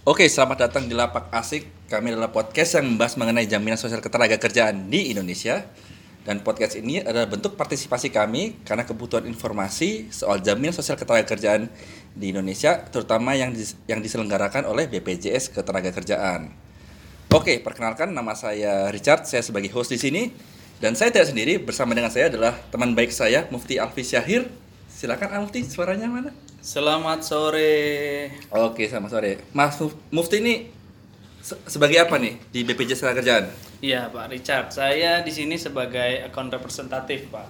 Oke, selamat datang di Lapak Asik. Kami adalah podcast yang membahas mengenai jaminan sosial ketenaga kerjaan di Indonesia. Dan podcast ini adalah bentuk partisipasi kami karena kebutuhan informasi soal jaminan sosial ketenaga kerjaan di Indonesia, terutama yang dis- yang diselenggarakan oleh BPJS Ketenagakerjaan. Oke, perkenalkan nama saya Richard, saya sebagai host di sini. Dan saya tidak sendiri, bersama dengan saya adalah teman baik saya, Mufti Alfi Syahir. Silakan Al Mufti, suaranya mana? Selamat sore. Oke, sama sore. Mas Muf- Mufti ini se- sebagai apa nih di BPJS Ketenagakerjaan? Iya Pak Richard, saya di sini sebagai account representatif Pak.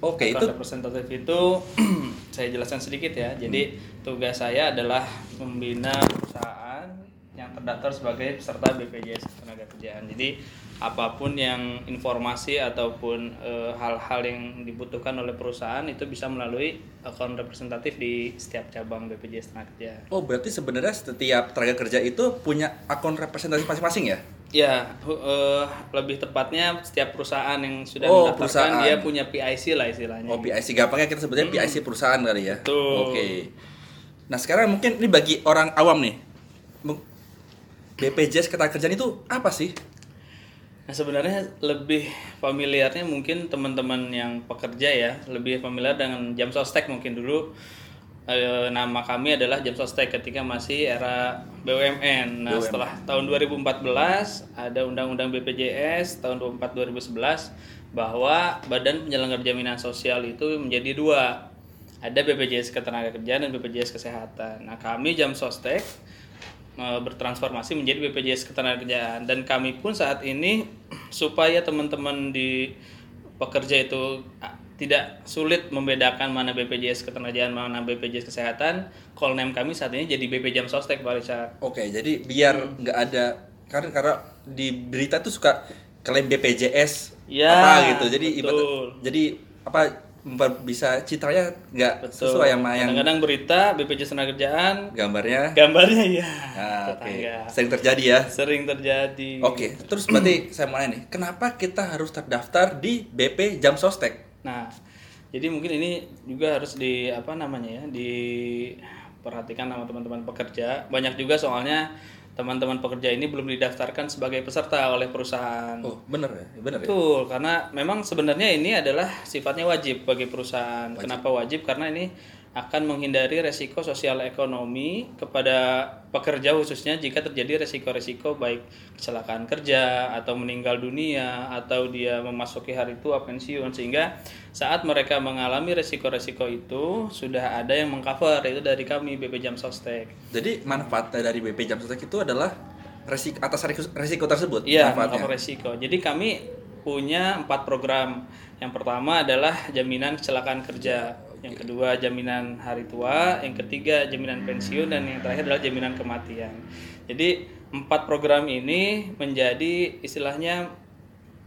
Oke, account itu representatif itu saya jelaskan sedikit ya. Jadi tugas saya adalah membina perusahaan yang terdaftar sebagai peserta BPJS Ketenagakerjaan. Jadi apa pun yang informasi ataupun eh, hal-hal yang dibutuhkan oleh perusahaan itu bisa melalui account representatif di setiap cabang BPJS Ketenagakerjaan. Oh, berarti sebenarnya setiap tenaga kerja itu punya akun representasi masing-masing ya? Ya, eh, lebih tepatnya setiap perusahaan yang sudah Oh, mendaftarkan perusahaan. dia punya PIC lah istilahnya. Oh, PIC gampangnya kita sebutnya PIC perusahaan kali ya. Betul. Oke. Nah, sekarang mungkin ini bagi orang awam nih. BPJS Ketenagakerjaan itu apa sih? Nah, sebenarnya lebih familiarnya mungkin teman-teman yang pekerja ya, lebih familiar dengan jam sostek mungkin dulu. eh, nama kami adalah jam sostek ketika masih era BUMN. Nah, setelah tahun 2014 ada Undang-Undang BPJS tahun 24 2011 bahwa Badan Penyelenggara Jaminan Sosial itu menjadi dua. Ada BPJS Ketenagakerjaan dan BPJS Kesehatan. Nah, kami jam sostek bertransformasi menjadi BPJS Ketenagakerjaan dan kami pun saat ini supaya teman-teman di pekerja itu tidak sulit membedakan mana BPJS Ketenagakerjaan mana BPJS Kesehatan call name kami saat ini jadi BP Jam Sostek Pak Richard Oke, jadi biar Hmm. nggak ada karena karena di berita tuh suka klaim BPJS Ya, apa gitu. Jadi betul. jadi apa bisa citranya nggak sesuai sama yang kadang-kadang berita BPJS Ketenagakerjaan gambarnya. gambarnya ya Nah, oke. tetangga. Sering terjadi ya. sering terjadi Oke, terus berarti saya mau nanya nih, kenapa kita harus terdaftar di BP Jam Sostek? Nah, jadi mungkin ini juga harus di apa namanya ya, diperhatikan sama teman-teman pekerja. Banyak juga soalnya teman-teman pekerja ini belum didaftarkan sebagai peserta oleh perusahaan. Oh, bener ya, bener ya. Betul, karena memang sebenarnya ini adalah sifatnya wajib bagi perusahaan. Kenapa wajib? Karena ini akan menghindari resiko sosial ekonomi kepada pekerja khususnya jika terjadi resiko-resiko baik kecelakaan kerja atau meninggal dunia atau dia memasuki hari tua pensiun sehingga saat mereka mengalami resiko-resiko itu sudah ada yang mengcover itu dari kami BP Jam Sostek. Jadi manfaatnya dari BP Jam Sostek itu adalah resiko atas resiko, tersebut Iya, mengcover resiko. Jadi kami punya empat program. Yang pertama adalah jaminan kecelakaan kerja. Yang kedua jaminan hari tua. Yang ketiga jaminan pensiun dan yang terakhir adalah jaminan kematian. Jadi empat program ini menjadi istilahnya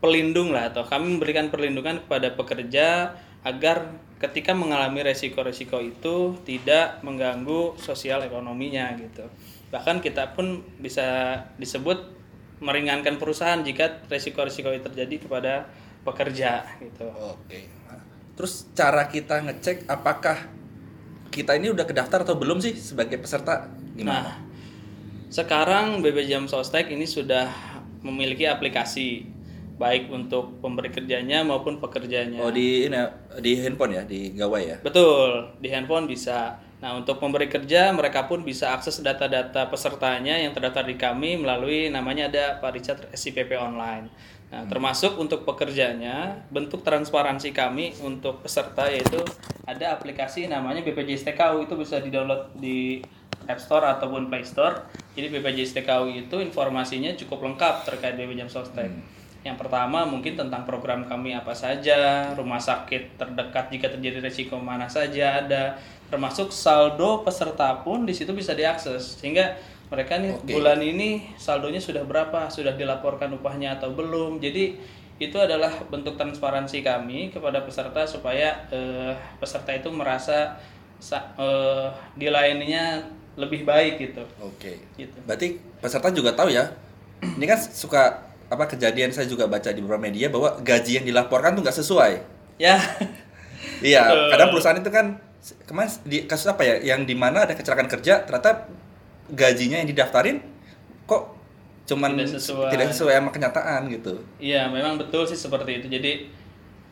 pelindung lah atau kami memberikan perlindungan kepada pekerja agar ketika mengalami resiko-resiko itu tidak mengganggu sosial ekonominya gitu. Bahkan kita pun bisa disebut meringankan perusahaan jika resiko-resiko itu terjadi kepada pekerja gitu. Oke. Nah, terus cara kita ngecek apakah kita ini udah kedaftar atau belum sih sebagai peserta gimana? Nah, sekarang BB Jam Sostek ini sudah memiliki aplikasi baik untuk pemberi kerjanya maupun pekerjanya. Oh di ini di handphone ya, di gawai ya. Betul, di handphone bisa. Nah, untuk pemberi kerja mereka pun bisa akses data-data pesertanya yang terdaftar di kami melalui namanya ada Pak Richard SIPP online. Nah, termasuk untuk pekerjanya, bentuk transparansi kami untuk peserta yaitu ada aplikasi namanya BPJS TKU itu bisa di-download di App Store ataupun Play Store. Jadi BPJS TKU itu informasinya cukup lengkap terkait BP Jam Sostek. Yang pertama mungkin tentang program kami apa saja, rumah sakit terdekat jika terjadi resiko mana saja ada, termasuk saldo peserta pun di situ bisa diakses sehingga mereka nih Oke. bulan ini saldonya sudah berapa, sudah dilaporkan upahnya atau belum. Jadi itu adalah bentuk transparansi kami kepada peserta supaya eh, peserta itu merasa sa- eh, dilayaninya lebih baik gitu. Oke. Gitu. Berarti peserta juga tahu ya. Ini kan suka apa kejadian saya juga baca di beberapa media bahwa gaji yang dilaporkan tuh nggak sesuai. Ya. Iya, kadang perusahaan itu kan kemarin di kasus apa ya yang di mana ada kecelakaan kerja ternyata gajinya yang didaftarin kok cuman Tidak sesuai. tidak sesuai sama kenyataan gitu. Iya, memang betul sih seperti itu. Jadi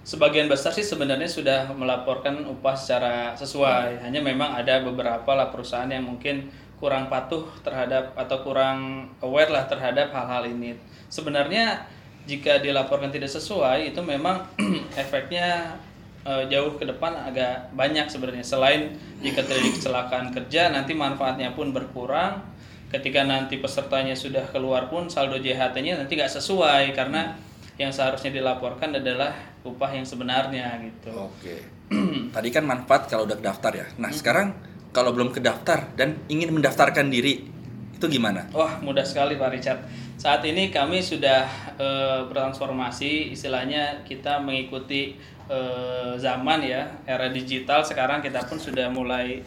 sebagian besar sih sebenarnya sudah melaporkan upah secara sesuai. Hanya memang ada beberapa lah perusahaan yang mungkin kurang patuh terhadap atau kurang aware lah terhadap hal-hal ini. Sebenarnya jika dilaporkan tidak sesuai itu memang efeknya eh, jauh ke depan agak banyak sebenarnya. Selain jika terjadi kecelakaan kerja nanti manfaatnya pun berkurang. Ketika nanti pesertanya sudah keluar pun saldo JHT-nya nanti nggak sesuai karena yang seharusnya dilaporkan adalah upah yang sebenarnya gitu. Oke. Tadi kan manfaat kalau udah daftar ya. Nah, sekarang kalau belum kedaftar dan ingin mendaftarkan diri itu gimana? Wah mudah sekali Pak Richard. Saat ini kami sudah eh, bertransformasi, istilahnya kita mengikuti eh, zaman ya, era digital. Sekarang kita pun sudah mulai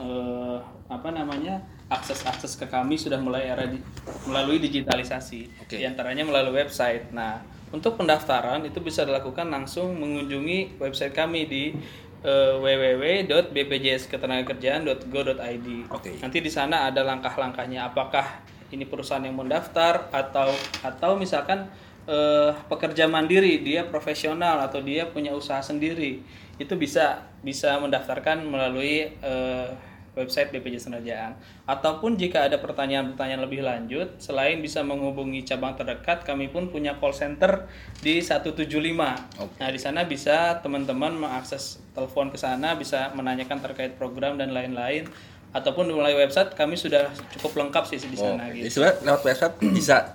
eh, apa namanya akses-akses ke kami sudah mulai era di- melalui digitalisasi. Oke. Di antaranya melalui website. Nah untuk pendaftaran itu bisa dilakukan langsung mengunjungi website kami di eh, www.bpjsketenagakerjaan.go.id. Oke. Nanti di sana ada langkah-langkahnya apakah ini perusahaan yang mendaftar atau atau misalkan eh, pekerja mandiri dia profesional atau dia punya usaha sendiri itu bisa bisa mendaftarkan melalui eh, website BPJS Ketenagakerjaan ataupun jika ada pertanyaan-pertanyaan lebih lanjut selain bisa menghubungi cabang terdekat kami pun punya call center di 175 nah di sana bisa teman-teman mengakses telepon ke sana bisa menanyakan terkait program dan lain-lain ataupun melalui website kami sudah cukup lengkap sih di sana. Jadi gitu. lewat website bisa.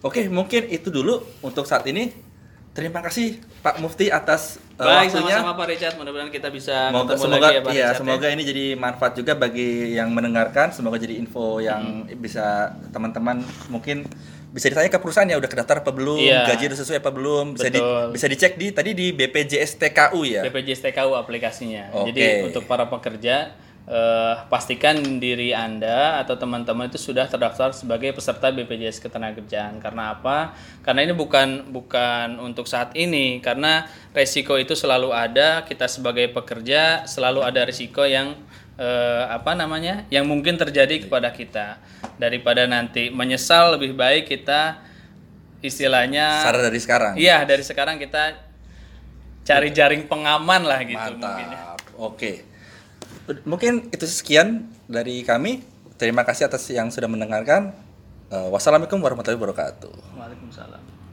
Oke, mungkin itu dulu untuk saat ini. Terima kasih Pak Mufti atas uh, Baik waktunya. sama-sama Pak Richard, mudah-mudahan kita bisa Semoga, ketemu semoga lagi ya Pak iya, Richard. semoga ini jadi manfaat juga bagi yang mendengarkan. Semoga jadi info yang Hmm. bisa teman-teman mungkin bisa ditanya ke perusahaan ya udah kedaftar apa belum, Iya. gaji udah sesuai apa belum, bisa di, bisa dicek di tadi di BPJS TKU ya. BPJS TKU aplikasinya. Oke. Jadi untuk para pekerja eh, pastikan diri Anda atau teman-teman itu sudah terdaftar sebagai peserta BPJS Ketenagakerjaan. Karena apa? Karena ini bukan bukan untuk saat ini karena resiko itu selalu ada. Kita sebagai pekerja selalu ada risiko yang eh, apa namanya? yang mungkin terjadi kepada kita. Daripada nanti menyesal lebih baik kita istilahnya Saran dari sekarang. Iya, dari sekarang kita cari jaring pengaman lah gitu mungkin ya. Mantap. Oke. Mungkin itu sekian dari kami. Terima kasih atas yang sudah mendengarkan. Eh, wassalamualaikum warahmatullahi wabarakatuh.